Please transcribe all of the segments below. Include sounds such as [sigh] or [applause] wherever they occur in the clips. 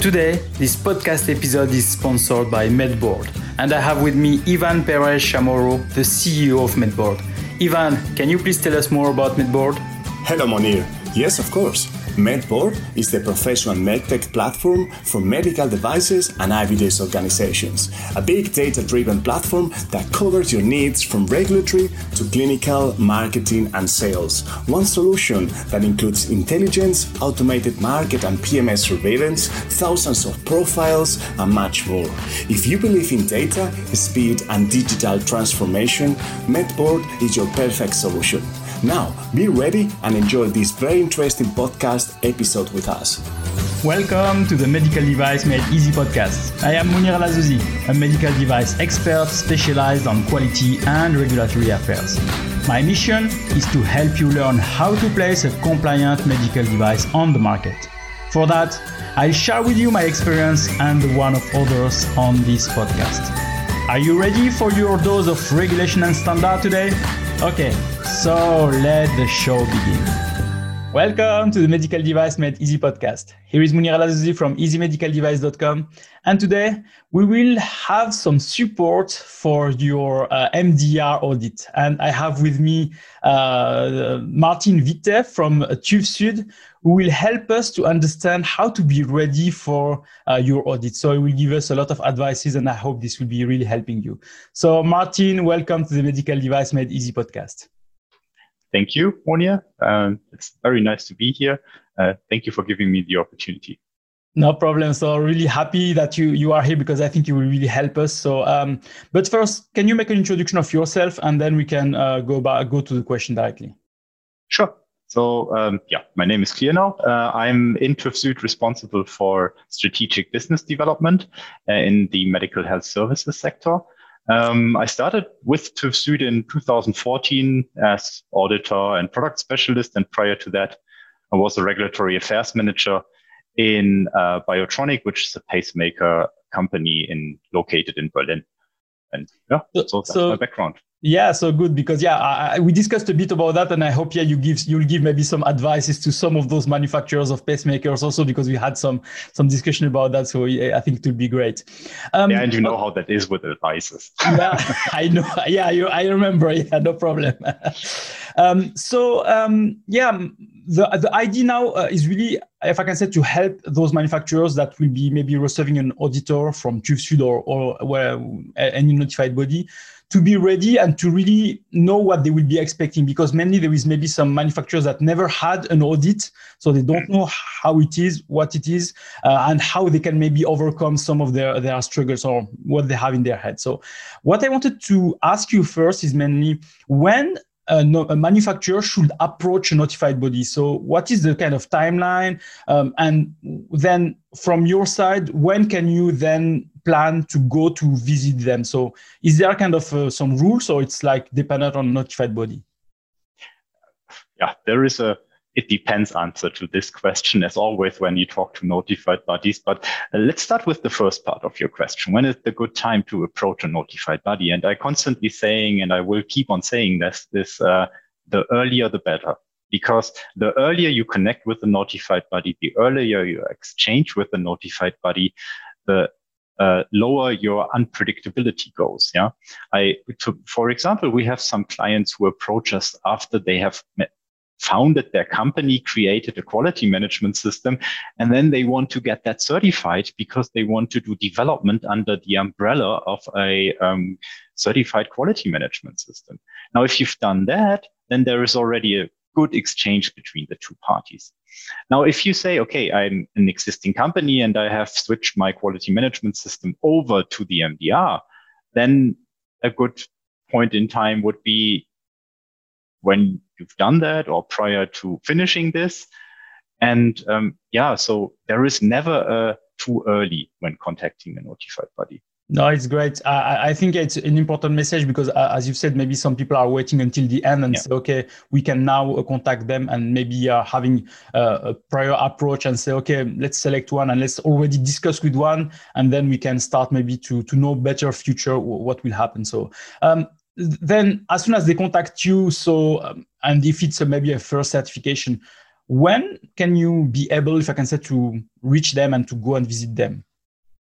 Today, this podcast episode is sponsored by MedBoard, and I have with me Ivan Perez Chamorro, the CEO of MedBoard. Ivan, can you please tell us more about MedBoard? Hello, Monir. Yes, of course. MedBoard is the professional medtech platform for medical devices and evidence organizations, a big data driven platform that covers your needs from regulatory to clinical, marketing, and sales. One solution that includes intelligence, automated market and PMS surveillance, thousands of profiles, and much more. If you believe in data, speed, and digital transformation, MedBoard is your perfect solution. Now, be ready and enjoy this very interesting podcast episode with us. Welcome to the Medical Device Made Easy podcast. I am Monir El Azzouzi, a medical device expert specialized on quality and regulatory affairs. My mission is to help you learn how to place a compliant medical device on the market. For that, I'll share with you my experience and the one of others on this podcast. Are you ready for your dose of regulation and standard today? Okay, so let the show begin. Welcome to the Medical Device Made Easy podcast. Here is Monir El Azzouzi from easymedicaldevice.com. And today we will have some support for your uh, MDR audit. And I have with me uh, Martin Witte from TÜV Süd, who will help us to understand how to be ready for uh, your audit. So he will give us a lot of advices, and I hope this will be really helping you. So, Martin, welcome to the Medical Device Made Easy podcast. Thank you, Monia. Um, it's very nice to be here. Uh, thank you for giving me the opportunity. No problem. So really happy that you you are here because I think you will really help us. So, um, but first, can you make an introduction of yourself, and then we can uh, go back go to the question directly. Sure. So um, yeah, my name is clear now. Uh, I'm in TÜV responsible for strategic business development uh, in the medical health services sector. Um, I started with TÜV Süd in 2014 as auditor and product specialist, and prior to that, I was a regulatory affairs manager in uh, Biotronik, which is a pacemaker company in located in Berlin. And yeah, so that's so, my background. Yeah, so good because yeah, I, we discussed a bit about that, and I hope yeah you give you'll give maybe some advices to some of those manufacturers of pacemakers also because we had some some discussion about that. So yeah, I think it will be great. Um, yeah, and you know how that is with advices. [laughs] yeah, I know. Yeah, you, I remember. Yeah, no problem. [laughs] um, so um, yeah, the the idea now uh, is really, if I can say, to help those manufacturers that will be maybe receiving an auditor from TÜV Süd or or where any notified body to be ready and to really know what they will be expecting because mainly there is maybe some manufacturers that never had an audit so they don't know how it is what it is uh, and how they can maybe overcome some of their their struggles or what they have in their head so what i wanted to ask you first is mainly when a, a, manufacturer should approach a notified body. So, what is the kind of timeline? Um, and then, from your side, when can you then plan to go to visit them? So, is there kind of uh, some rules, or it's like dependent on notified body? Yeah, there is a it depends answer to this question as always when you talk to notified bodies. But uh, let's start with the first part of your question. When is the good time to approach a notified body? And I constantly saying, and I will keep on saying this, this, uh, the earlier, the better. Because the earlier you connect with the notified body, the earlier you exchange with the notified body, the uh, lower your unpredictability goes. Yeah, I, to, for example, we have some clients who approach us after they have met, founded their company, created a quality management system, and then they want to get that certified because they want to do development under the umbrella of a um, certified quality management system. Now, if you've done that, then there is already a good exchange between the two parties. Now, if you say, okay, I'm an existing company and I have switched my quality management system over to the MDR, then a good point in time would be when you've done that or prior to finishing this. And um, yeah, so there is never a too early when contacting a notified body. No, it's great. I, I think it's an important message because, uh, as you've said, maybe some people are waiting until the end and yeah. say, okay, we can now uh, contact them and maybe uh, having uh, a prior approach and say, okay, let's select one and let's already discuss with one, and then we can start maybe to to know better future what will happen. So, um, then as soon as they contact you, so um, and if it's a, maybe a first certification, when can you be able, if I can say, to reach them and to go and visit them?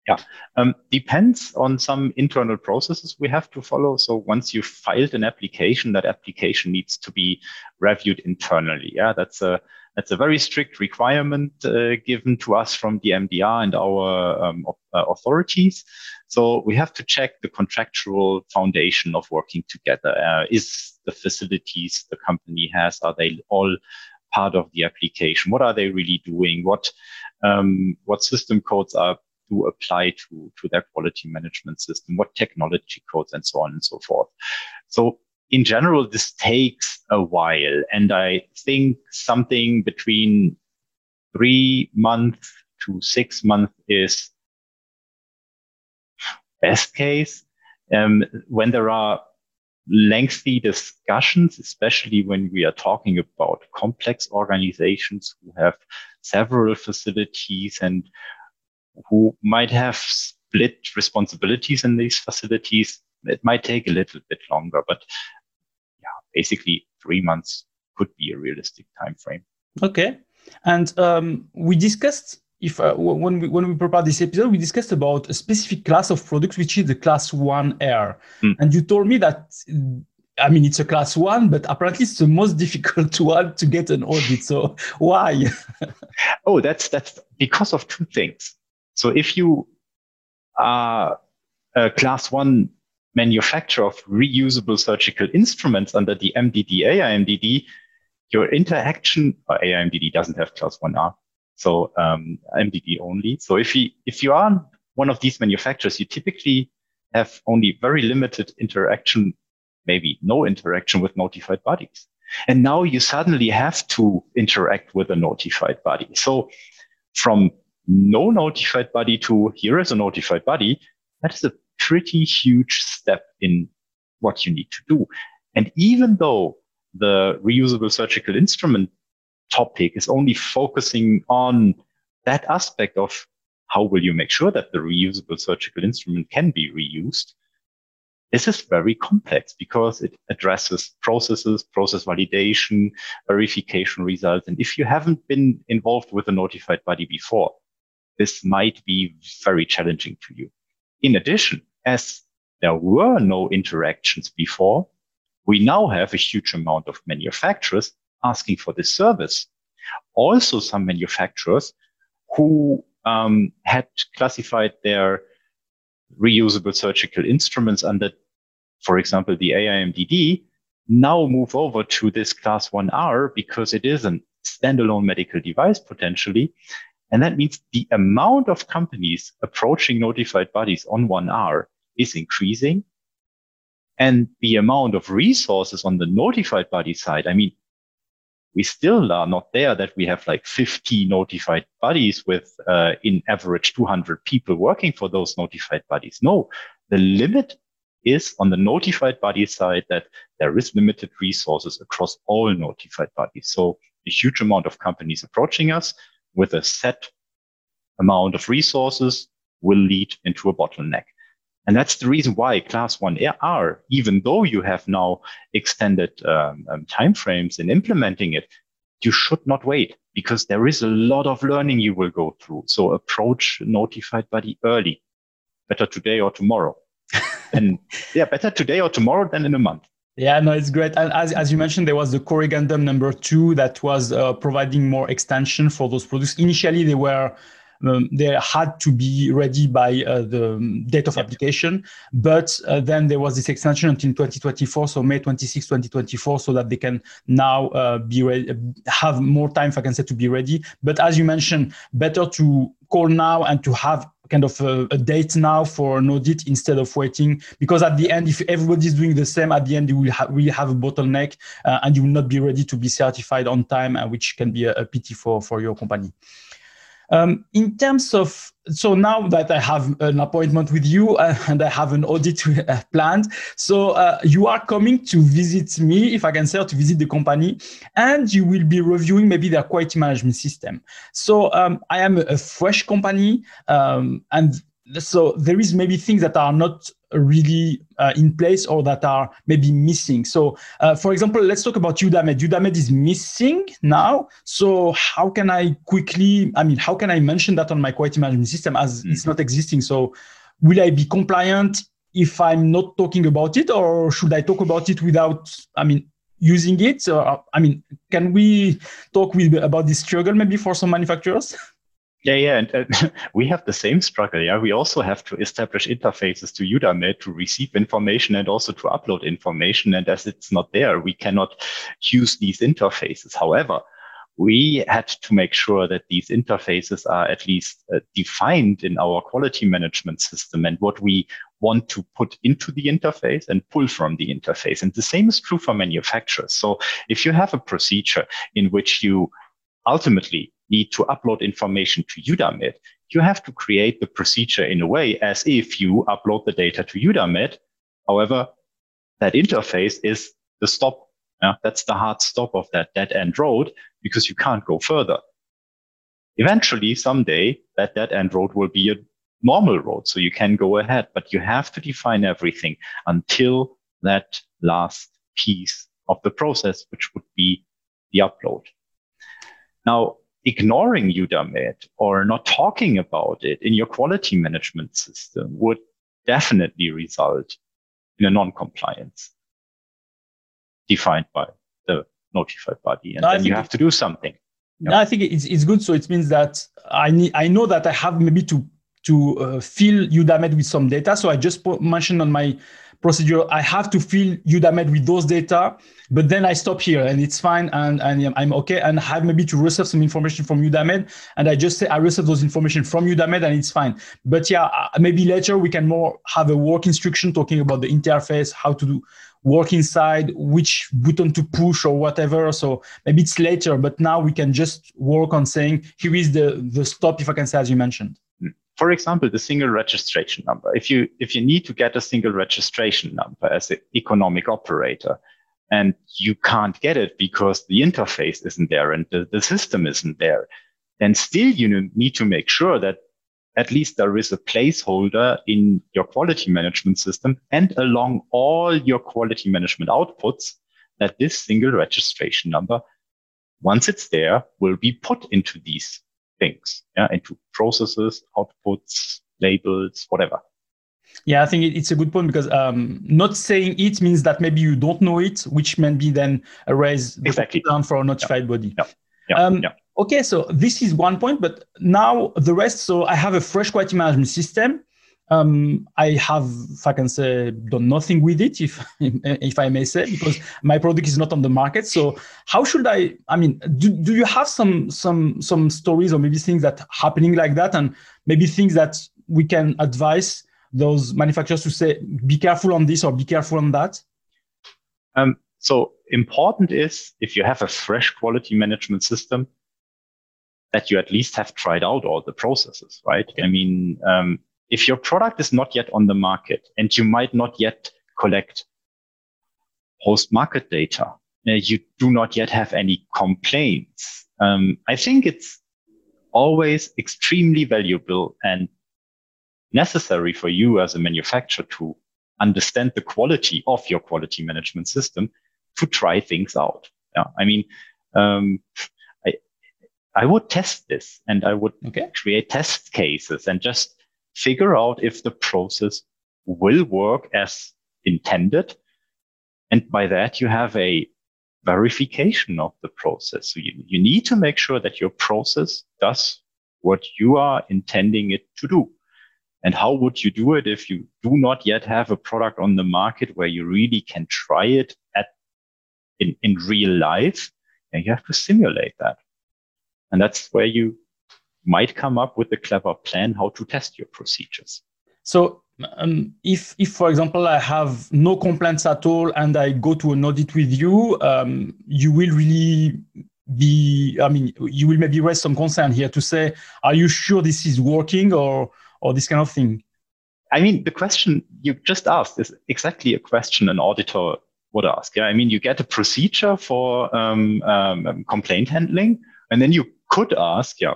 Yeah, um, depends on some internal processes we have to follow. So once you've filed an application, that application needs to be reviewed internally. Yeah, that's a that's a very strict requirement uh, given to us from the MDR and our um, uh, authorities. So we have to check the contractual foundation of working together. Uh, is the facilities the company has are they all part of the application? What are they really doing? What um, what system codes are to apply to, to their quality management system, what technology codes and so on and so forth. So in general, this takes a while. And I think something between three months to six months is best case. Um, when there are lengthy discussions, especially when we are talking about complex organizations who have several facilities and who might have split responsibilities in these facilities. It might take a little bit longer, but yeah, basically three months could be a realistic time frame. Okay, and um, we discussed if uh, when we when we prepared this episode, we discussed about a specific class of products, which is the class one R, mm. and you told me that. I mean, it's a class one, but apparently it's the most [laughs] difficult one to get an audit. So why? [laughs] oh, that's that's because of two things. So if you are a class one manufacturer of reusable surgical instruments under the MDD AIMDD, your interaction, or AIMDD doesn't have class 1R, so um, MDD only. So if you, if you are one of these manufacturers, you typically have only very limited interaction, maybe no interaction with notified bodies. And now you suddenly have to interact with a notified body. So from no notified body to here is a notified body, that is a pretty huge step in what you need to do. And even though the reusable surgical instrument topic is only focusing on that aspect of how will you make sure that the reusable surgical instrument can be reused, this is very complex because it addresses processes, process validation, verification results. And if you haven't been involved with a notified body before, this might be very challenging to you. In addition, as there were no interactions before, we now have a huge amount of manufacturers asking for this service. Also, some manufacturers who um, had classified their reusable surgical instruments under, for example, the AIMDD, now move over to this class 1R because it is a standalone medical device potentially. And that means the amount of companies approaching notified bodies on 1R is increasing. And the amount of resources on the notified body side, I mean, we still are not there that we have like 50 notified bodies with, uh, in average, 200 people working for those notified bodies. No, the limit is on the notified body side that there is limited resources across all notified bodies. So a huge amount of companies approaching us with a set amount of resources will lead into a bottleneck. And that's the reason why class 1R, even though you have now extended um, um, timeframes in implementing it, you should not wait because there is a lot of learning you will go through. So approach notified body early, better today or tomorrow. [laughs] and yeah, better today or tomorrow than in a month. Yeah, no, it's great. And as, as you mentioned, there was the corrigendum number two that was uh, providing more extension for those products. Initially, they were um, they had to be ready by uh, the date of application. But uh, then there was this extension until 2024, so May 26, 2024, so that they can now uh, be ready, have more time, if I can say, to be ready. But as you mentioned, better to call now and to have kind of a, a, date now for an audit instead of waiting because at the end if everybody's doing the same at the end you will ha- really have a bottleneck uh, and you will not be ready to be certified on time uh, which can be a, a pity for for your company um, in terms of, so now that I have an appointment with you uh, and I have an audit uh, planned, so uh, you are coming to visit me, if I can say, to visit the company, and you will be reviewing maybe their quality management system. So um, I am a, fresh company, um, and so there is maybe things that are not really uh, in place or that are maybe missing. So, uh, for example, let's talk about Eudamed. Eudamed is missing now. So, how can I quickly, I mean, how can I mention that on my quality management system as mm-hmm. it's not existing? So, will I be compliant if I'm not talking about it, or should I talk about it without, I mean, using it? So, I mean, can we talk with about this struggle maybe for some manufacturers? [laughs] Yeah, yeah, and uh, [laughs] we have the same struggle. Yeah, we also have to establish interfaces to Eudamed to receive information and also to upload information. And as it's not there, we cannot use these interfaces. However, we had to make sure that these interfaces are at least uh, defined in our quality management system and what we want to put into the interface and pull from the interface. And the same is true for manufacturers. So if you have a procedure in which you ultimately need to upload information to Eudamed, you have to create the procedure in a way as if you upload the data to Eudamed. However, that interface is the stop. Yeah, that's the hard stop of that dead end road because you can't go further. Eventually, someday, that dead end road will be a normal road, so you can go ahead, but you have to define everything until that last piece of the process, which would be the upload. Now, ignoring Eudamed or not talking about it in your quality management system would definitely result in a non-compliance defined by the notified body. And no, then you have to do something. No, I think it's, it's good. So it means that I need, I know that I have maybe to, to uh, fill Eudamed with some data. So I just mentioned on my procedure, I have to fill Eudamed with those data, but then I stop here and it's fine and, and I'm okay. And I have maybe to receive some information from Eudamed. And I just say I receive those information from Eudamed and it's fine. But yeah, uh, maybe later we can more have a work instruction talking about the interface, how to do work inside, which button to push or whatever. So maybe it's later, but now we can just work on saying, here is the, the stop, if I can say, as you mentioned for example, the single registration number. If you if you need to get a single registration number as an economic operator, and you can't get it because the interface isn't there and the, the system isn't there, then still you need to make sure that at least there is a placeholder in your quality management system and along all your quality management outputs that this single registration number, once it's there, will be put into these things, yeah, into processes, outputs, labels, whatever. Yeah, I think it's a good point because um, not saying it means that maybe you don't know it, which may be then raise the exactly. down for a notified yeah. body. Yeah. Yeah. Um, yeah. Okay, so this is one point, but now the rest. So I have a fresh quality management system um, I have, if I can say, done nothing with it, if [laughs] if I may say, because my product is not on the market. So how should I? I mean, do, do you have some some some stories or maybe things that happening like that, and maybe things that we can advise those manufacturers to say, be careful on this or be careful on that? Um, so important is if you have a fresh quality management system, that you at least have tried out all the processes, right? I mean. Um, if your product is not yet on the market and you might not yet collect post market data, uh, you do not yet have any complaints. Um, I think it's always extremely valuable and necessary for you as a manufacturer to understand the quality of your quality management system to try things out. Yeah. I mean, um, I, I would test this and I would okay. create test cases and just figure out if the process will work as intended. And by that, you have a verification of the process. So you, you need to make sure that your process does what you are intending it to do. And how would you do it if you do not yet have a product on the market where you really can try it at in, in real life? And you have to simulate that. And that's where you might come up with a clever plan how to test your procedures. So um, if, if, for example, I have no complaints at all and I go to an audit with you, um, you will really be, I mean, you will maybe raise some concern here to say, are you sure this is working or, or this kind of thing? I mean, the question you just asked is exactly a question an auditor would ask. Yeah, I mean, you get a procedure for um, um, complaint handling, and then you could ask, yeah,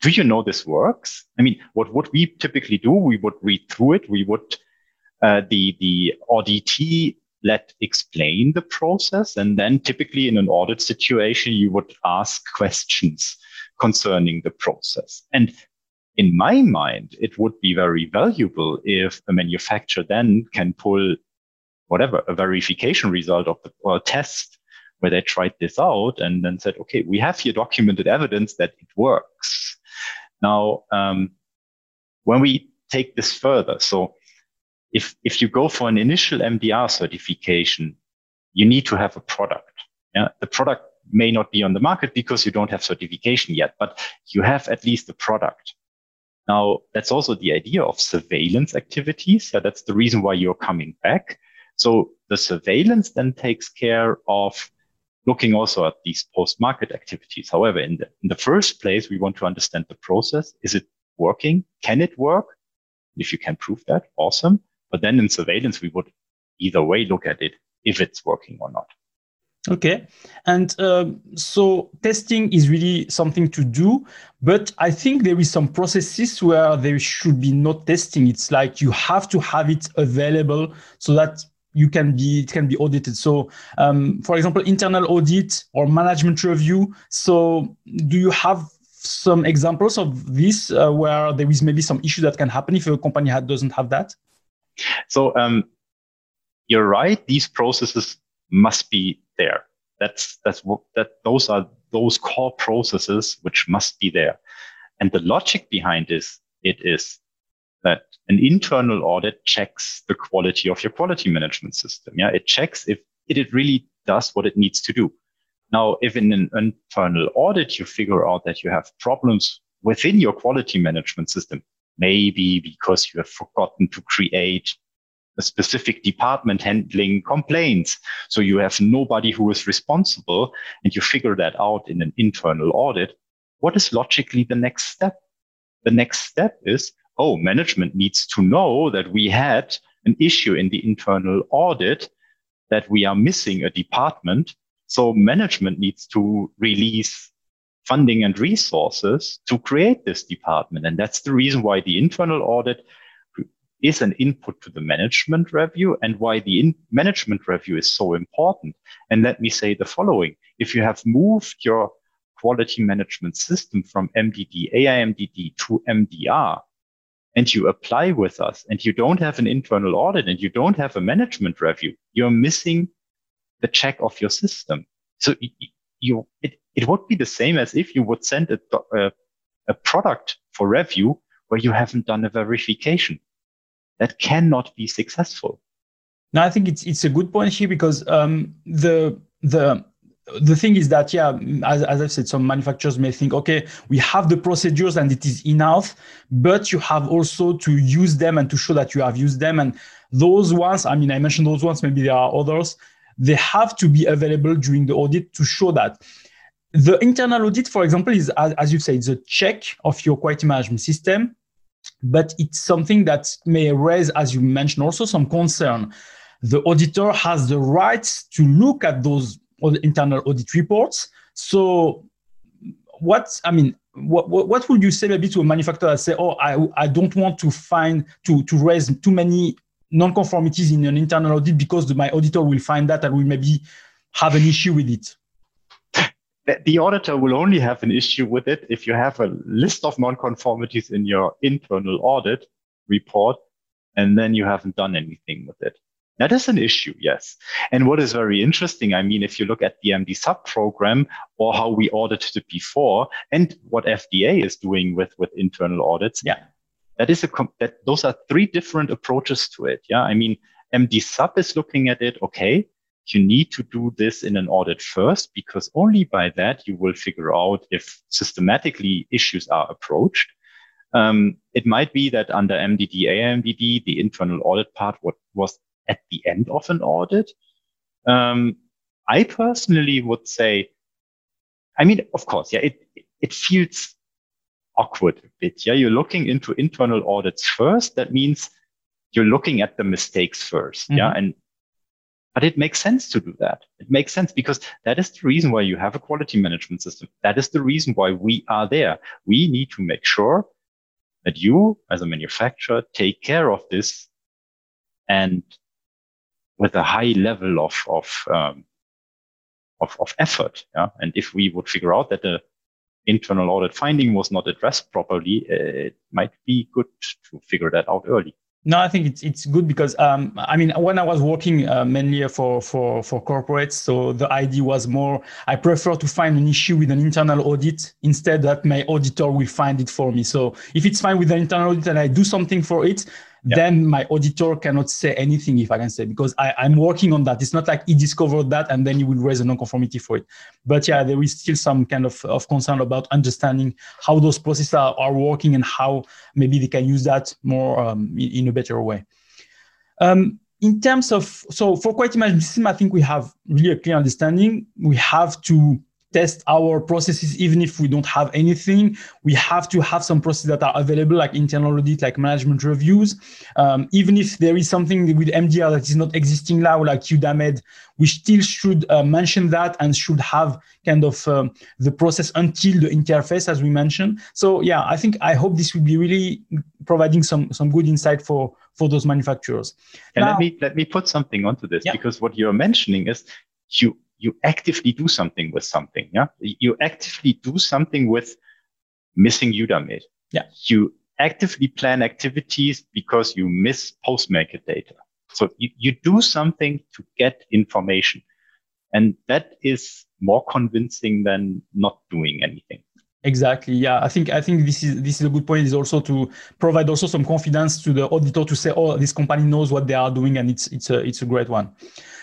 do you know this works? I mean, what would we typically do? We would read through it. We would, uh, the, the auditor let explain the process. And then typically in an audit situation, you would ask questions concerning the process. And in my mind, it would be very valuable if a manufacturer then can pull whatever, a verification result of the or test where they tried this out and then said, okay, we have here documented evidence that it works. Now, um, when we take this further, so if, if you go for an initial MDR certification, you need to have a product. Yeah? The product may not be on the market because you don't have certification yet, but you have at least a product. Now, that's also the idea of surveillance activities. Yeah, that's the reason why you're coming back. So the surveillance then takes care of looking also at these post-market activities. However, in the, in the first place, we want to understand the process. Is it working? Can it work? If you can prove that, awesome. But then in surveillance, we would either way look at it if it's working or not. Okay. And um, so testing is really something to do, but I think there is some processes where there should be no testing. It's like you have to have it available so that you can be it can be audited. So um, for example internal audit or management review. So do you have some examples of this uh, where there is maybe some issue that can happen if a company doesn't have that? So um, you're right. These processes must be there. That's that's what that those are those core processes which must be there. And the logic behind this it is that an internal audit checks the quality of your quality management system. Yeah, it checks if it really does what it needs to do. Now, if in an internal audit you figure out that you have problems within your quality management system, maybe because you have forgotten to create a specific department handling complaints. So you have nobody who is responsible and you figure that out in an internal audit. What is logically the next step? The next step is oh, management needs to know that we had an issue in the internal audit that we are missing a department. So management needs to release funding and resources to create this department. And that's the reason why the internal audit is an input to the management review and why the management review is so important. And let me say the following. If you have moved your quality management system from MDD, AIMDD to MDR, and you apply with us and you don't have an internal audit and you don't have a management review, you're missing the check of your system. So you, it, it would be the same as if you would send a, a, a product for review where you haven't done a verification. That cannot be successful. Now, I think it's it's a good point here because um, the the the thing is that yeah as, as i've said some manufacturers may think okay we have the procedures and it is enough but you have also to use them and to show that you have used them. And those ones i mean i mentioned those ones maybe there are others they have to be available during the audit to show that. The internal audit for example is as, as you say it's a check of your quality management system but it's something that may raise as you mentioned also some concern. The auditor has the right to look at those internal audit reports. So, what I mean, what, what, what would you say maybe to a manufacturer that say, oh, I, I don't want to find to to raise too many non-conformities in an internal audit because the, my auditor will find that and will maybe have an issue with it. The auditor will only have an issue with it if you have a list of non-conformities in your internal audit report, and then you haven't done anything with it. That is an issue, yes. And what is very interesting, I mean, if you look at the MDSAP program or how we audited it before and what FDA is doing with, with internal audits, yeah, that is a, that those are three different approaches to it. Yeah. I mean, MDSAP is looking at it. Okay. You need to do this in an audit first because only by that you will figure out if systematically issues are approached. Um, it might be that under MDD, AIMDD, the internal audit part what was at the end of an audit. Um, I personally would say, I mean, of course, yeah, it, it feels awkward a bit. Yeah, you're looking into internal audits first. That means you're looking at the mistakes 1st mm-hmm. Yeah, and But it makes sense to do that. It makes sense because that is the reason why you have a quality management system. That is the reason why we are there. We need to make sure that you, as a manufacturer, take care of this and with a high level of of um, of, of effort. Yeah? And if we would figure out that the internal audit finding was not addressed properly, it might be good to figure that out early. No, I think it's it's good because um, I mean when I was working uh, mainly for for for corporates, so the idea was more I prefer to find an issue with an internal audit instead that my auditor will find it for me. So if it's fine with the internal audit and I do something for it, yeah. then my auditor cannot say anything if I can say because I, I'm working on that. It's not like he discovered that and then he will raise a non-conformity for it. But yeah, there is still some kind of, of concern about understanding how those processes are, are working and how maybe they can use that more um, in, in, a better way. Um, in terms of so for quality management system, I think we have really a clear understanding. We have to test our processes even if we don't have anything. We have to have some processes that are available like internal audit like management reviews. Um, even if there is something with mdr that is not existing now like Eudamed we still should uh, mention that and should have kind of um, the process until the interface as we mentioned. So yeah i think i hope this will be really providing some some good insight for for those manufacturers. And now, let me let me put something onto this yeah. because what you're mentioning is you you actively do something with something. Yeah. You actively do something with missing Eudamed. Yeah. You actively plan activities because you miss post-market data. So you, you do something to get information. And that is more convincing than not doing anything. Exactly. Yeah, I think I think this is this is a good point. Is also to provide also some confidence to the auditor to say, oh, this company knows what they are doing, and it's it's a it's a great one.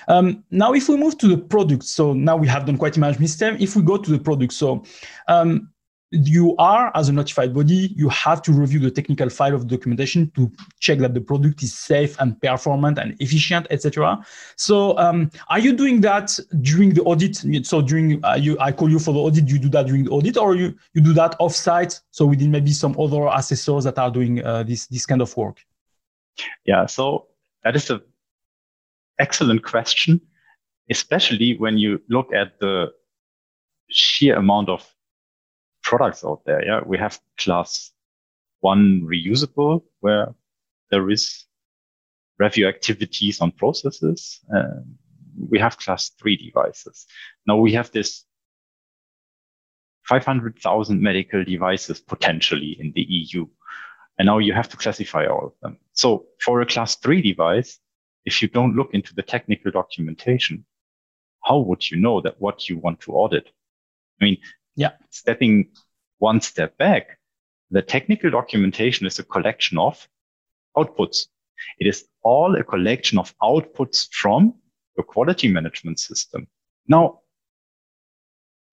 Um, now, if we move to the product, so now we have done quality management system. If we go to the product, so um, you are as a notified body you have to review the technical file of documentation to check that the product is safe and performant and efficient etc so um, are you doing that during the audit? So during uh, you i call you for the audit you do that during the audit or you you do that off site so within maybe some other assessors that are doing uh, this this kind of work? Yeah so that is a excellent question, especially when you look at the sheer amount of products out there. Yeah, we have class one reusable where there is review activities on processes. Uh, we have class three devices. Now we have this 500,000 medical devices potentially in the EU. And now you have to classify all of them. So for a class three device, if you don't look into the technical documentation, how would you know that what you want to audit? I mean, yeah, stepping one step back, the technical documentation is a collection of outputs. It is all a collection of outputs from the quality management system. Now,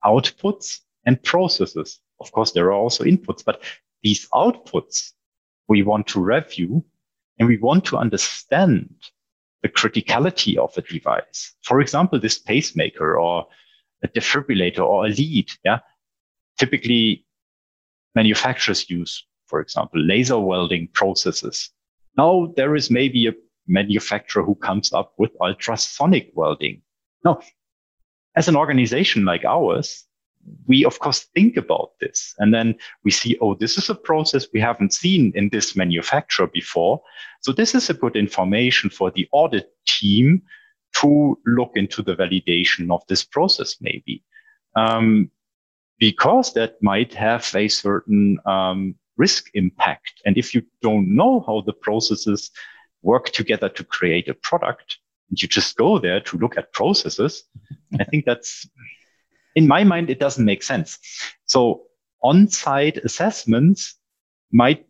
outputs and processes. Of course, there are also inputs, but these outputs we want to review and we want to understand the criticality of a device. For example, this pacemaker or a defibrillator or a lead. Yeah. Typically manufacturers use, for example, laser welding processes. Now there is maybe a manufacturer who comes up with ultrasonic welding. Now, as an organization like ours, we of course think about this and then we see oh this is a process we haven't seen in this manufacturer before so this is a good information for the audit team to look into the validation of this process maybe um, because that might have a certain um, risk impact and if you don't know how the processes work together to create a product and you just go there to look at processes i think that's in my mind, it doesn't make sense. So on-site assessments might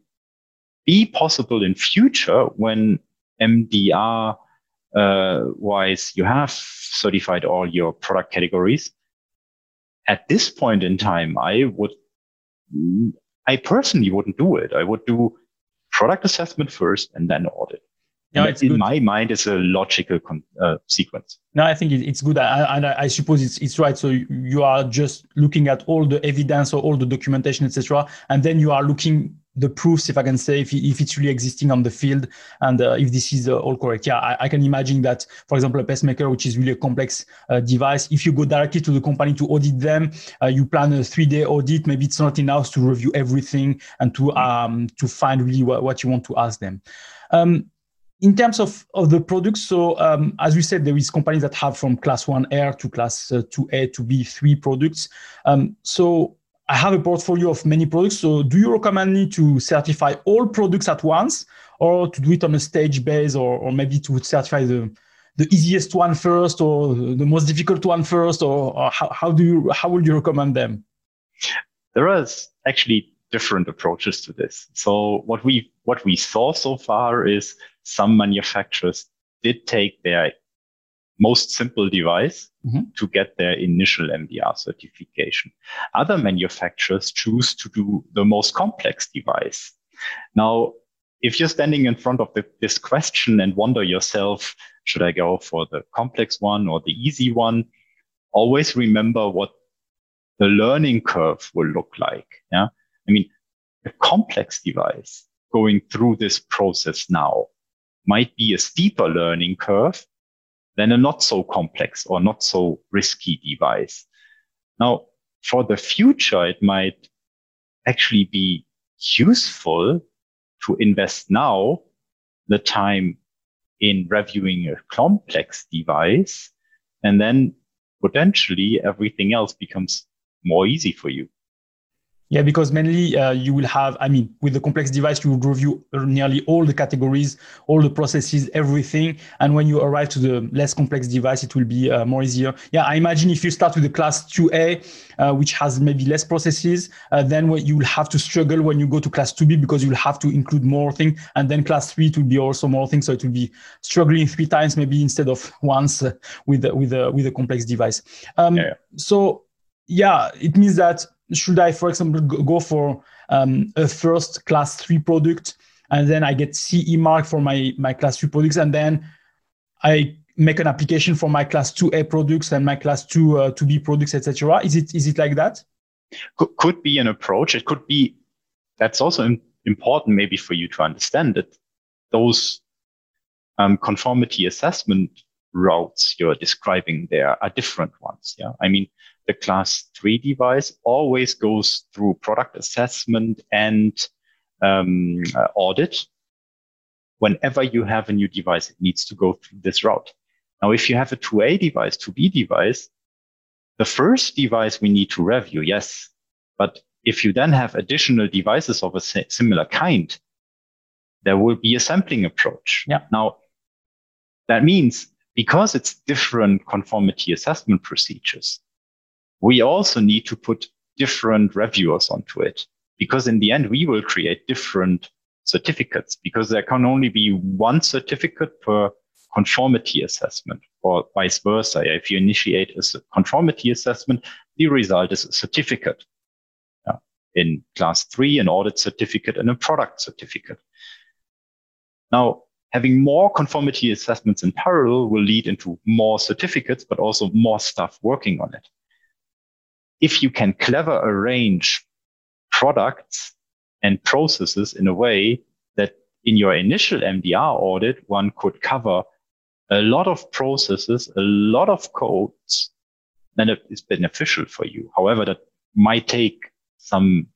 be possible in future when MDR uh, wise you have certified all your product categories. At this point in time, I would, I personally wouldn't do it. I would do product assessment first and then audit. No, it's in good. my mind, it's a logical uh, sequence. No, I think it's good, and I, I, suppose it's it's right. So you are just looking at all the evidence or all the documentation, etc., and then you are looking the proofs, if I can say, if, if it's really existing on the field and uh, if this is uh, all correct. Yeah, I, I, can imagine that, for example, a pacemaker, which is really a complex uh, device, if you go directly to the company to audit them, uh, you plan a three-day audit. Maybe it's not enough to review everything and to um, to find really what, what you want to ask them. Um, in terms of, of the products, so um, as we said, there is companies that have from class one R to class uh, two A to B three products. Um, so I have a portfolio of many products. So do you recommend me to certify all products at once or to do it on a stage base or, or maybe to certify the, the easiest one first or the most difficult one first or, or how, how do you, how would you recommend them? There is actually different approaches to this. So what we, what we saw so far is some manufacturers did take their most simple device mm-hmm. to get their initial MDR certification. Other manufacturers choose to do the most complex device. Now, if you're standing in front of the, this question and wonder yourself, should I go for the complex one or the easy one? Always remember what the learning curve will look like. Yeah. I mean, a complex device going through this process now might be a steeper learning curve than a not so complex or not so risky device. Now, for the future, it might actually be useful to invest now the time in reviewing a complex device and then potentially everything else becomes more easy for you. Yeah, because mainly uh, you will have, I mean, with the complex device, you will review nearly all the categories, all the processes, everything. And when you arrive to the less complex device, it will be uh, more easier. Yeah, I imagine if you start with the class 2A, uh, which has maybe less processes, uh, then you will have to struggle when you go to class 2B because you'll have to include more things. And then class 3 it will be also more things. So it will be struggling three times maybe instead of [laughs] once uh, with, with, a, with a complex device. Um, yeah. So yeah, it means that should I, for example, go for um, a first class three product and then I get CE mark for my, my class three products and then I make an application for my class 2A products and my class 2 uh, 2B products, etc. Is it is it like that? Could, could be an approach. It could be that's also important maybe for you to understand that those um, conformity assessment routes you're describing there are different ones. Yeah. I mean, the class three device always goes through product assessment and um, uh, audit. Whenever you have a new device, it needs to go through this route. Now, if you have a 2A device, 2B device, the first device we need to review, yes. But if you then have additional devices of a similar kind, there will be a sampling approach. Yeah. Now, that means because it's different conformity assessment procedures, we also need to put different reviewers onto it because in the end, we will create different certificates because there can only be one certificate per conformity assessment or vice versa. If you initiate a conformity assessment, the result is a certificate. Yeah. In class three, an audit certificate and a product certificate. Now, having more conformity assessments in parallel will lead into more certificates, but also more staff working on it if you can clever arrange products and processes in a way that in your initial MDR audit, one could cover a lot of processes, a lot of codes, then it is beneficial for you. However, that might take some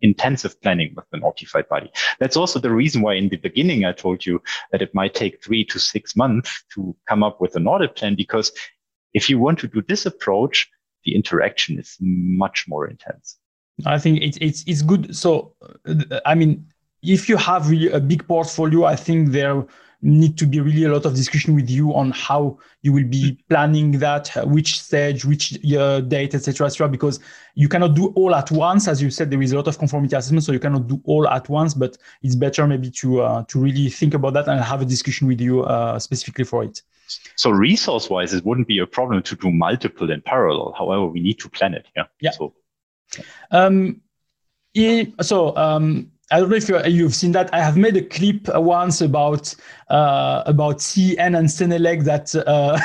intensive planning with the notified body. That's also the reason why in the beginning I told you that it might take three to six months to come up with an audit plan, because if you want to do this approach, the interaction is much more intense. I think it's it's it's good. So, uh, I mean, if you have really a big portfolio, I think there need to be really a lot of discussion with you on how you will be planning that, which stage, which uh, date, etc., etc. Because you cannot do all at once, as you said. There is a lot of conformity assessment, so you cannot do all at once. But it's better maybe to uh, to really think about that and have a discussion with you uh, specifically for it. So resource wise, it wouldn't be a problem to do multiple in parallel. However, we need to plan it. Yeah. Yeah. So, um, so um, I don't know if you've seen that. I have made a clip once about uh, about CEN and CENELEC that uh,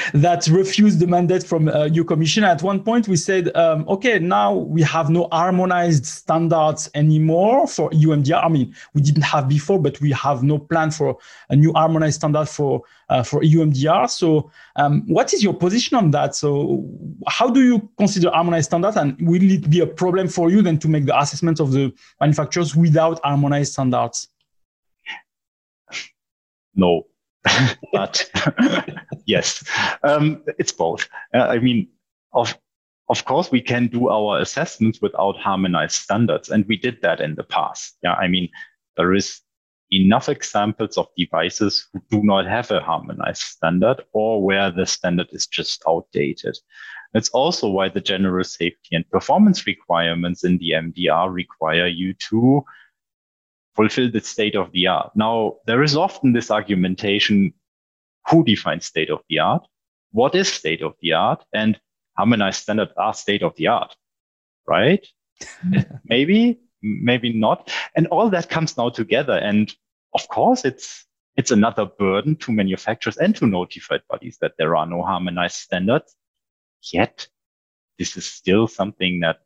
[laughs] that refused the mandate from uh, EU Commission. At one point, we said, um, okay, now we have no harmonized standards anymore for EU MDR. I mean, we didn't have before, but we have no plan for a new harmonized standard for uh, for EU MDR. So, um, what is your position on that? So, how do you consider harmonized standards, and will it be a problem for you then to make the assessment of the manufacturers without harmonized standards? No, [laughs] but [laughs] yes, um, it's both. Uh, I mean, of of course, we can do our assessments without harmonized standards, and we did that in the past. Yeah, I mean, there is enough examples of devices who do not have a harmonized standard or where the standard is just outdated. That's also why the general safety and performance requirements in the MDR require you to fulfill the state of the art. Now, there is often this argumentation who defines state of the art? What is state of the art? And harmonized standards are state of the art, right? [laughs] maybe, maybe not. And all that comes now together. And of course, it's it's another burden to manufacturers and to notified bodies that there are no harmonized standards. Yet, this is still something that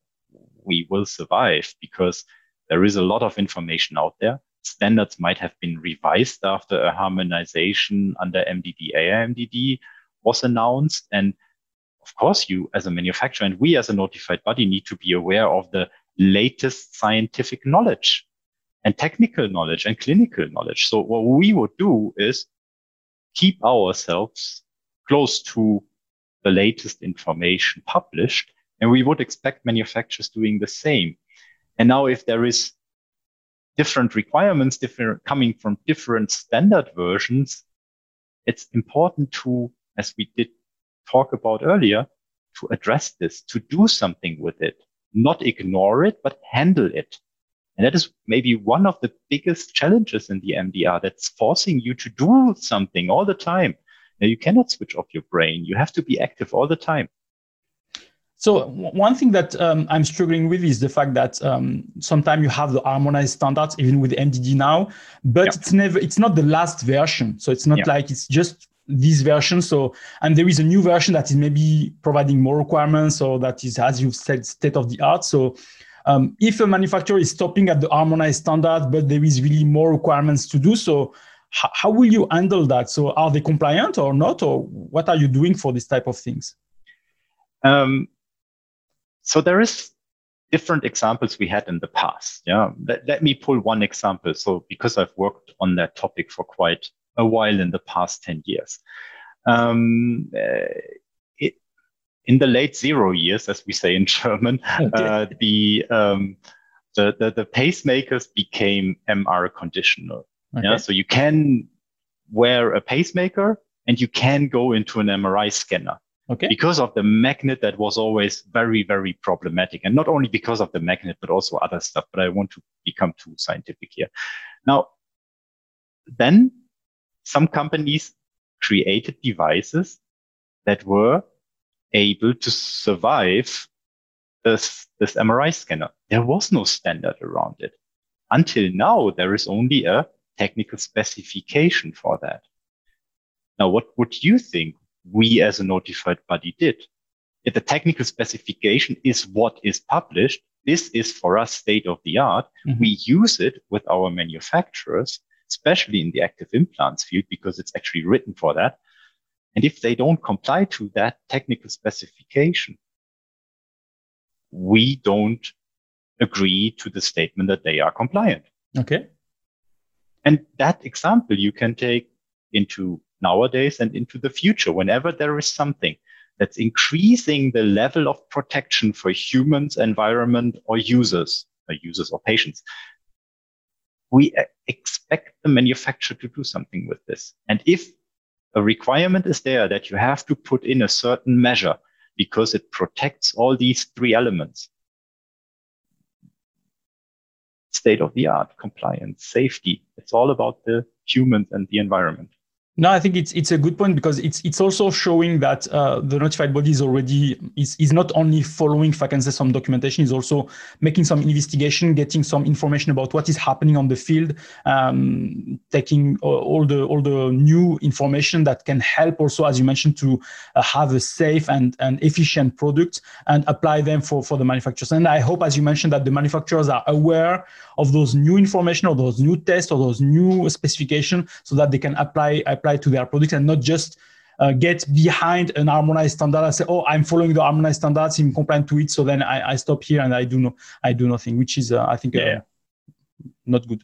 we will survive because there is a lot of information out there. Standards might have been revised after a harmonization under MDD AIMDD was announced. And of course, you as a manufacturer and we as a notified body need to be aware of the latest scientific knowledge and technical knowledge and clinical knowledge. So what we would do is keep ourselves close to the latest information published. And we would expect manufacturers doing the same. And now if there is different requirements different coming from different standard versions, it's important to, as we did talk about earlier, to address this, to do something with it, not ignore it, but handle it. And that is maybe one of the biggest challenges in the MDR that's forcing you to do something all the time. Now, you cannot switch off your brain. You have to be active all the time. So one thing that um, I'm struggling with is the fact that um, sometimes you have the harmonized standards even with MDD now, but yeah. it's never it's not the last version. So it's not yeah. like it's just this version. So and there is a new version that is maybe providing more requirements or that is as you've said state of the art. So um, if a manufacturer is stopping at the harmonized standard, but there is really more requirements to do so, how, how will you handle that? So are they compliant or not, or what are you doing for this type of things? Um, so there is different examples we had in the past. Yeah. Let, let me pull one example. So because I've worked on that topic for quite a while in the past 10 years. Um, uh, it, in the late zero years, as we say in [laughs] German, [laughs] uh, the, um, the, the, the, pacemakers became MR conditional. Okay. Yeah. So you can wear a pacemaker and you can go into an MRI scanner. Okay. Because of the magnet that was always very, very problematic. And not only because of the magnet, but also other stuff. But I want to become too scientific here. Now, then some companies created devices that were able to survive this, this MRI scanner. There was no standard around it. Until now, there is only a technical specification for that. Now, what would you think we as a notified body did. If the technical specification is what is published, this is for us state of the art. Mm-hmm. We use it with our manufacturers, especially in the active implants field, because it's actually written for that. And if they don't comply to that technical specification, we don't agree to the statement that they are compliant. Okay. And that example you can take into nowadays and into the future, whenever there is something that's increasing the level of protection for humans, environment, or users, or users or patients, we uh, expect the manufacturer to do something with this. And if a requirement is there that you have to put in a certain measure because it protects all these three elements, state of the art, compliance, safety, it's all about the humans and the environment. No, I think it's it's a good point because it's it's also showing that uh, the notified body is already is, is not only following, if I can say, some documentation, is also making some investigation, getting some information about what is happening on the field, um, taking all the all the new information that can help also, as you mentioned, to uh, have a safe and, and efficient product and apply them for for the manufacturers. And I hope, as you mentioned, that the manufacturers are aware of those new information or those new tests or those new specifications so that they can apply apply to their products and not just uh, get behind an harmonized standard and say, "Oh, I'm following the harmonized standards, I'm compliant to it." So then I, I stop here and I do no, I do nothing, which is, uh, I think, uh, not good.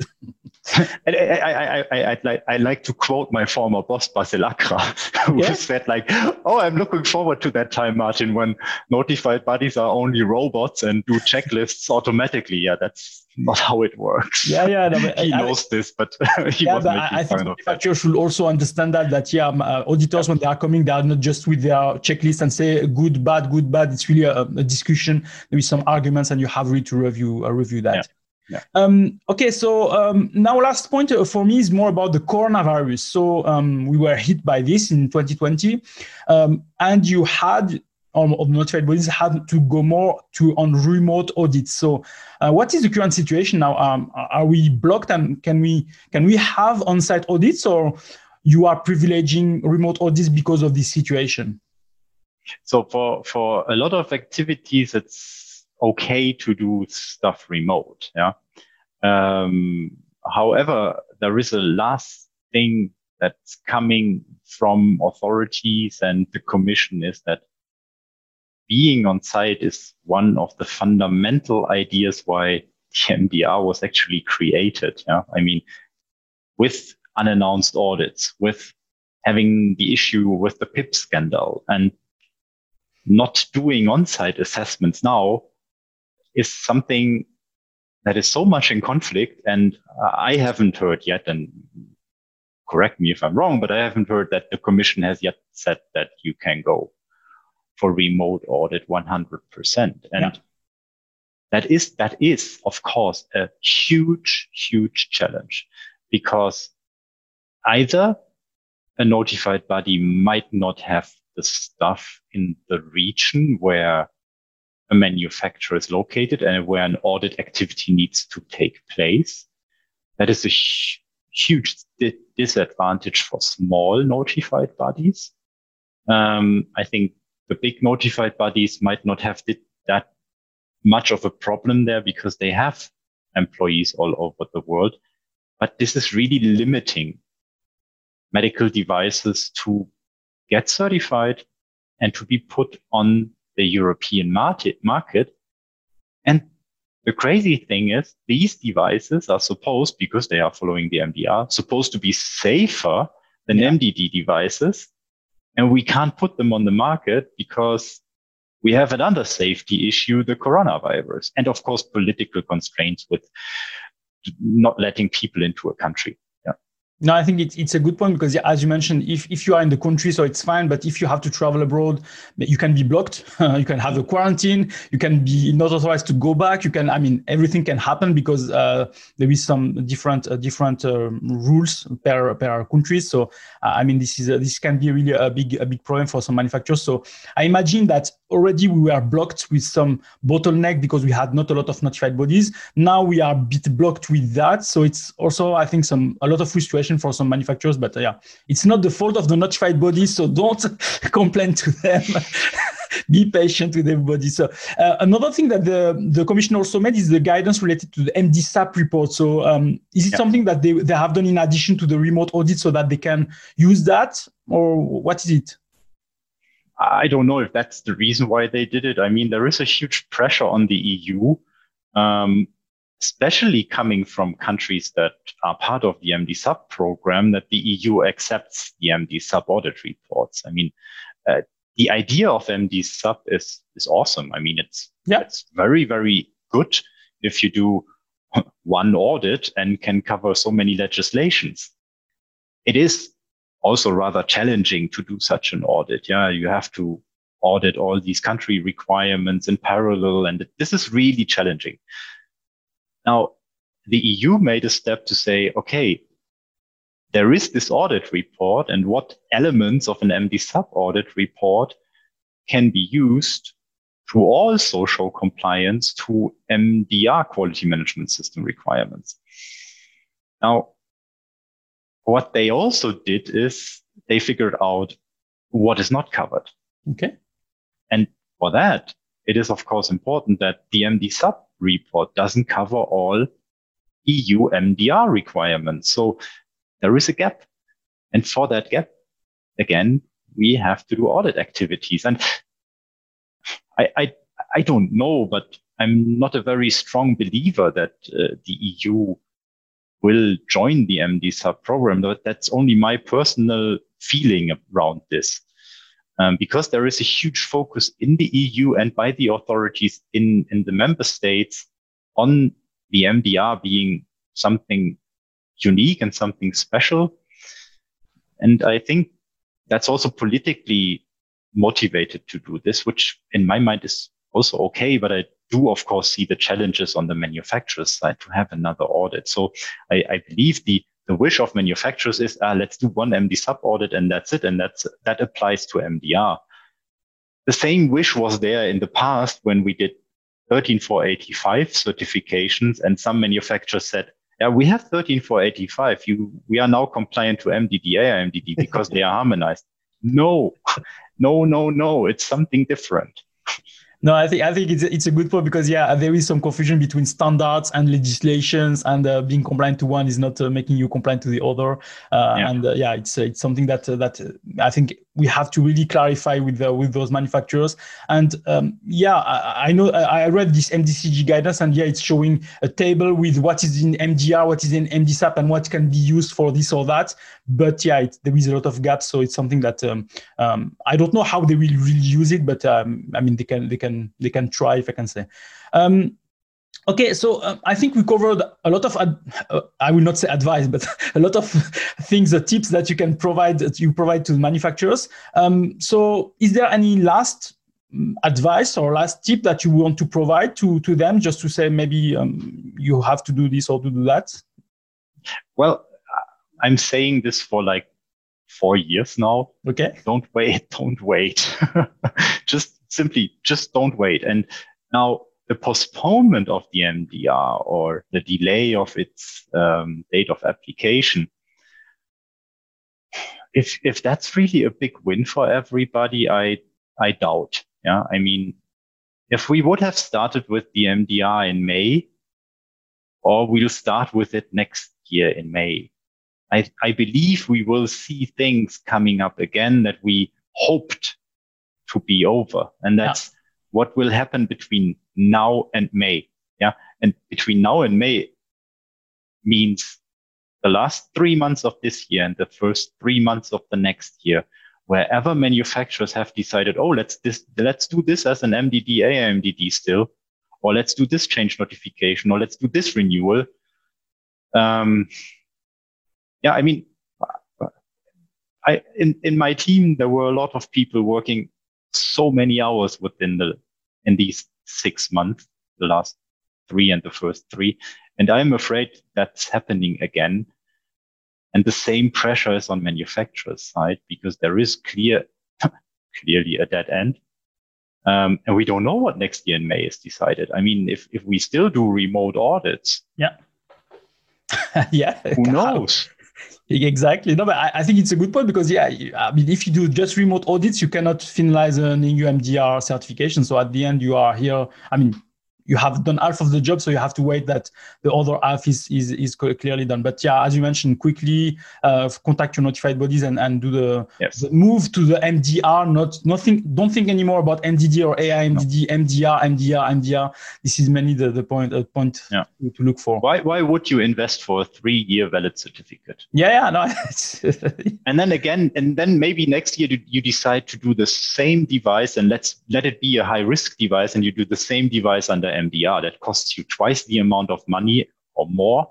[laughs] I, I, I, I, like, I like to quote my former boss, Basil Akra, [laughs] who yeah. said like, oh, I'm looking forward to that time, Martin, when notified bodies are only robots and do checklists automatically. Yeah, that's not how it works. Yeah, yeah. No, [laughs] he I, knows this, but [laughs] he yeah, but I, think manufacturers should also understand that, that yeah, um, uh, auditors, yeah. when they are coming, they are not just with their checklist and say good, bad, good, bad. It's really a, a discussion. There is some arguments and you have really to review, uh, review that. Yeah. Yeah. Um, okay, so um, now last point uh, for me is more about the coronavirus. So um, we were hit by this in 2020, um, and you had um, of notified bodies had to go more to on remote audits. So, uh, what is the current situation now? Um, are we blocked, and can we can we have on-site audits, or you are privileging remote audits because of this situation? So for for a lot of activities, it's okay to do stuff remote. Yeah. Um, however, there is a last thing that's coming from authorities and the commission is that being on site is one of the fundamental ideas why the MDR was actually created. Yeah. I mean, with unannounced audits, with having the issue with the PIP scandal and not doing on-site assessments now is something that is so much in conflict. And I haven't heard yet, and correct me if I'm wrong, but I haven't heard that the commission has yet said that you can go for remote audit 100%. And yeah. that is, that is, of course, a huge, huge challenge because either a notified body might not have the stuff in the region where a manufacturer is located and where an audit activity needs to take place. That is a huge di- disadvantage for small notified bodies. Um, I think the big notified bodies might not have that much of a problem there because they have employees all over the world. But this is really limiting medical devices to get certified and to be put on the European market, market. And the crazy thing is these devices are supposed, because they are following the MDR, supposed to be safer than yeah. MDD devices. And we can't put them on the market because we have another safety issue, the coronavirus. And of course, political constraints with not letting people into a country. No, I think it's, it's a good point because, as you mentioned, if, if you are in the country, so it's fine. But if you have to travel abroad, you can be blocked. [laughs] you can have a quarantine. You can be not authorized to go back. You can, I mean, everything can happen because uh, there is some different uh, different uh, rules per per country. So, uh, I mean, this is a, this can be really a big a big problem for some manufacturers. So, I imagine that already we were blocked with some bottleneck because we had not a lot of notified bodies. Now we are a bit blocked with that. So it's also, I think, some a lot of frustration for some manufacturers. But uh, yeah, it's not the fault of the notified bodies. So don't [laughs] complain to them. [laughs] Be patient with everybody. So uh, another thing that the, the commission also made is the guidance related to the MDSAP report. So um, is it yeah. something that they, they have done in addition to the remote audit so that they can use that or what is it? I don't know if that's the reason why they did it. I mean, there is a huge pressure on the EU, um, especially coming from countries that are part of the MDSAP program, that the EU accepts the MDSAP audit reports. I mean, uh, the idea of MDSAP is is awesome. I mean, it's yeah. it's very very good if you do [laughs] one audit and can cover so many legislations. It is also rather challenging to do such an audit. Yeah, you have to audit all these country requirements in parallel, and this is really challenging. Now, the EU made a step to say, okay, there is this audit report and what elements of an MDSAP audit report can be used to also show compliance to MDR quality management system requirements. Now, what they also did is they figured out what is not covered. Okay. And for that, it is of course important that the MDSAP report doesn't cover all EU MDR requirements. So there is a gap. And for that gap, again, we have to do audit activities. And I, I, I don't know, but I'm not a very strong believer that uh, the EU will join the MDSAP program. But that's only my personal feeling around this. Um, because there is a huge focus in the EU and by the authorities in, in the member states on the MDR being something unique and something special. And I think that's also politically motivated to do this, which in my mind is also okay. But I do, of course, see the challenges on the manufacturer's side to have another audit. So I, I believe the, the wish of manufacturers is, uh, let's do one MDSAP audit and that's it. And that's, that applies to MDR. The same wish was there in the past when we did 13485 certifications and some manufacturers said, yeah, we have 13485. You, we are now compliant to MDDA, MDD [laughs] because they are harmonized. No, [laughs] no, no, no. It's something different. No, I think I think it's it's a good point because yeah, there is some confusion between standards and legislations, and uh, being compliant to one is not uh, making you compliant to the other. Uh, yeah. And uh, yeah, it's it's something that uh, that I think we have to really clarify with uh, with those manufacturers. And um, yeah, I, I, know I read this MDCG guidance, and yeah, it's showing a table with what is in MDR, what is in MDSAP, and what can be used for this or that. But yeah, it, there is a lot of gaps, so it's something that um, um, I don't know how they will really use it, but um, I mean they can they can they can try, if I can say. Um, Okay, so uh, I think we covered a lot of, ad- uh, I will not say advice, but [laughs] a lot of [laughs] things, the tips that you can provide, that you provide to manufacturers. Um, so is there any last mm, advice or last tip that you want to provide to, to them just to say maybe um, you have to do this or to do that? Well, I'm saying this for like four years now. Okay. Don't wait. [laughs] Don't wait. [laughs] just simply, just don't wait. And now the postponement of the MDR or the delay of its um, date of application, if if that's really a big win for everybody, I I doubt. Yeah, I mean, if we would have started with the MDR in May, or we'll start with it next year in May, I I believe we will see things coming up again that we hoped to be over, and that's. Yeah what will happen between now and May. Yeah. And between now and May means the last three months of this year and the first three months of the next year, wherever manufacturers have decided, oh, let's this, let's do this as an MDD, AMDD still, or let's do this change notification, or let's do this renewal. Um, yeah, I mean, I, in, in my team, there were a lot of people working so many hours within the in these six months, the last three and the first three. And I'm afraid that's happening again. And the same pressure is on manufacturers side because there is clear, [laughs] clearly a dead end. Um, and we don't know what next year in May is decided. I mean, if, if we still do remote audits, yeah, [laughs] yeah, who [laughs] knows? [laughs] Exactly. No, but I, I, think it's a good point because yeah, I mean, if you do just remote audits, you cannot finalize an EU MDR certification. So at the end, you are here. I mean, you have done half of the job, so you have to wait that the other half is is, is clearly done. But yeah, as you mentioned, quickly uh, contact your notified bodies and, and do the, yes. the, move to the MDR. Not nothing. Don't think anymore about MDD or AIMDD. No. MDR, MDR, MDR. This is mainly the the point uh, point yeah. to look for. Why why would you invest for a three year valid certificate? Yeah, yeah, no. [laughs] [laughs] and then again, and then maybe next year you decide to do the same device and let's let it be a high risk device, and you do the same device under MDR that costs you twice the amount of money or more.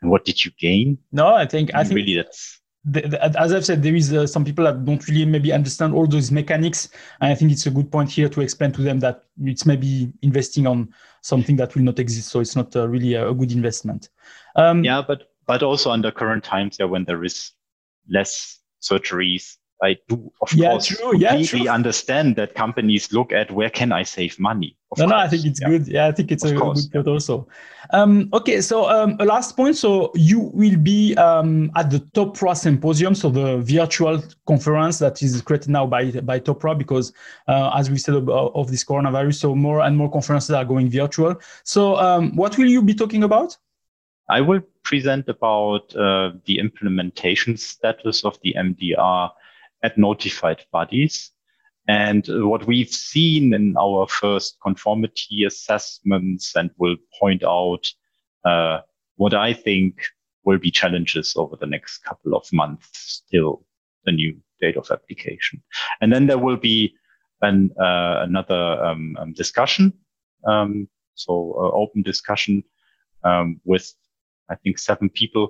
And what did you gain? No, I think I think really that's the, the, as I've said, there is uh, some people that don't really maybe understand all those mechanics, and I think it's a good point here to explain to them that it's maybe investing on something that will not exist, so it's not uh, really a, a, good investment. Um, yeah, but but also under current times, yeah, when there is less surgeries, I do of yeah, course true. Yeah, true. understand that companies look at where can I save money. Of no, course. no, I think it's yeah. good. Yeah, I think it's Of a course, good point also. Um, okay, so um, a last point. So you will be um, at the TOPRA Symposium, so the virtual conference that is created now by by TOPRA, because uh, as we said about of this coronavirus, so more and more conferences are going virtual. So um, what will you be talking about? I will present about uh, the implementation status of the MDR at notified bodies. And what we've seen in our first conformity assessments and will point out uh, what I think will be challenges over the next couple of months till the new date of application. And then there will be an, uh, another um, um, discussion. Um, so uh, open discussion um, with, I think, seven people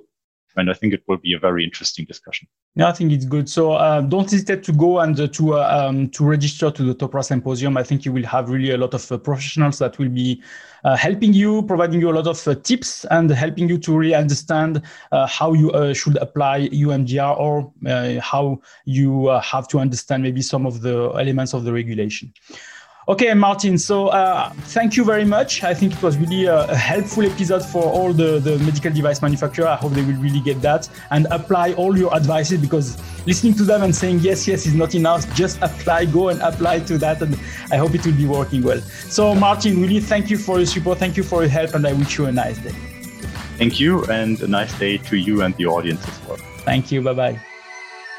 and I think it will be a very interesting discussion. Yeah, I think it's good. So uh, don't hesitate to go and uh, to uh, um, to register to the TOPRA Symposium. I think you will have really a lot of uh, professionals that will be uh, helping you, providing you a lot of uh, tips, and helping you to really understand how you should apply EUMDR or how you have to understand maybe some of the elements of the regulation. Okay, Martin. So uh, thank you very much. I think it was really a, a, helpful episode for all the, the medical device manufacturer. I hope they will really get that and apply all your advices because listening to them and saying yes, yes is not enough. Just apply, go and apply to that. And I hope it will be working well. So Martin, really thank you for your support. Thank you for your help. And I wish you a nice day. Thank you and a nice day to you and the audience as well. Thank you. Bye bye.